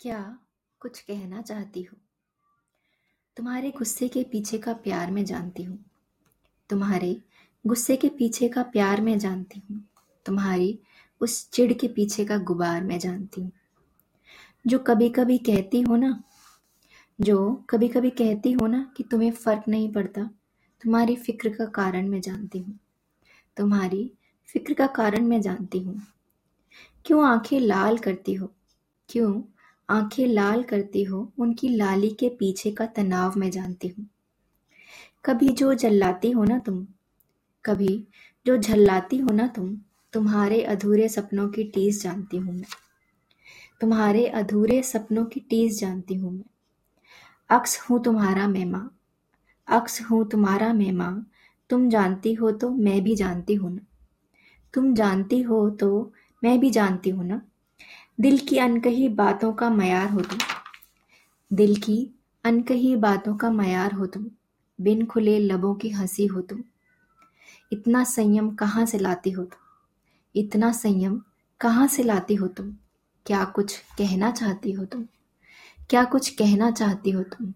क्या कुछ कहना चाहती हो? तुम्हारे गुस्से के पीछे का प्यार मैं जानती हूँ। तुम्हारे गुस्से के पीछे का प्यार मैं जानती हूँ। तुम्हारी उस चिढ़ के पीछे का गुबार मैं जानती हूँ। जो कभी कभी कहती हो ना, जो कभी कभी कहती हो ना कि तुम्हें फ़र्क नहीं पड़ता, तुम्हारी फ़िक्र का कारण मैं जानती हूँ। तुम्हारी फ़िक्र का कारण मैं जानती हूँ। क्यों आँखें लाल करती हो? क्यों आँखें लाल करती हो, उनकी लाली के पीछे का तनाव मैं जानती हूँ। कभी जो जल्लाती हो ना तुम, कभी जो झल्लाती हो ना तुम, तुम्हारे अधूरे सपनों की टीस जानती हूँ मैं। तुम्हारे अधूरे सपनों की टीस जानती हूँ मैं। अक्स हूँ तुम्हारा मेमा अक्स हूँ तुम्हारा मेमा तुम जानती हो तो मैं भी जानती हूँ ना। तुम जानती हो तो मैं भी जानती हूँ ना। दिल की अनकही बातों का मयार हो तुम। दिल की अनकही बातों का मयार हो तुम। बिन खुले लबों की हँसी हो तुम। इतना संयम कहाँ से लाती हो तुम? इतना संयम कहाँ से लाती हो तुम? क्या कुछ कहना चाहती हो तुम? क्या कुछ कहना चाहती हो तुम?